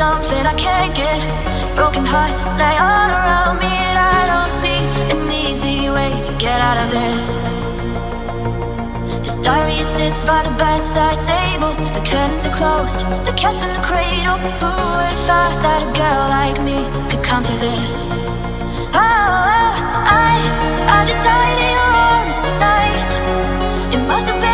something I can't get. Broken hearts lay all around me, and I don't see an easy way to get out of this. This diary, it sits by the bedside table. The curtains are closed, the cat's in the cradle. Who would have thought that a girl like me could come to this? Oh, oh I, I just died in your arms tonight. It must have been.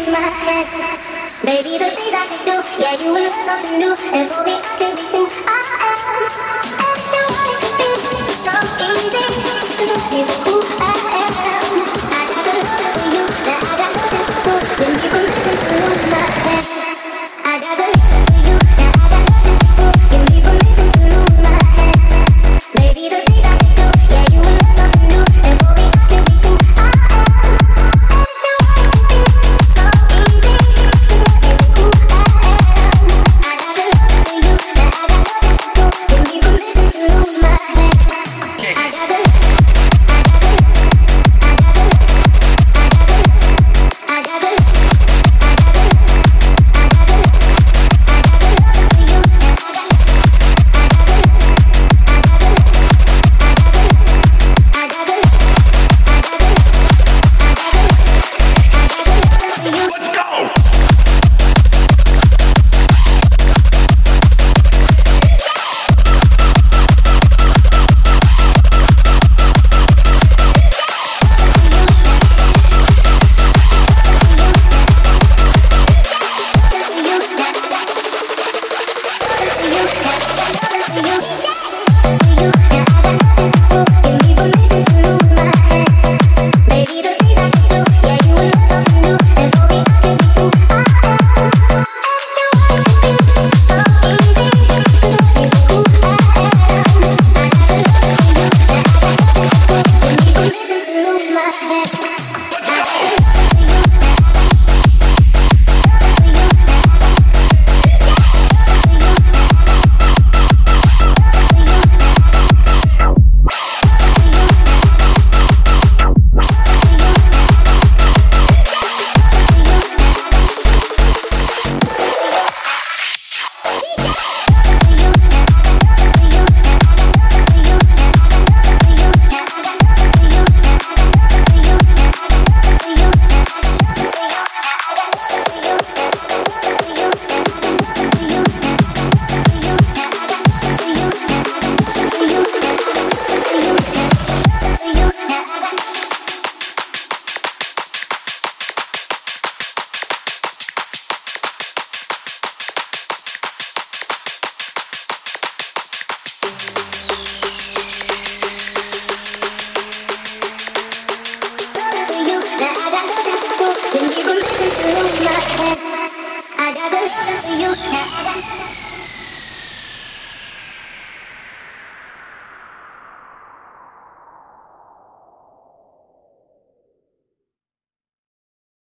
Maybe the things I can do, yeah, you will learn something new. For me, I can be who I am.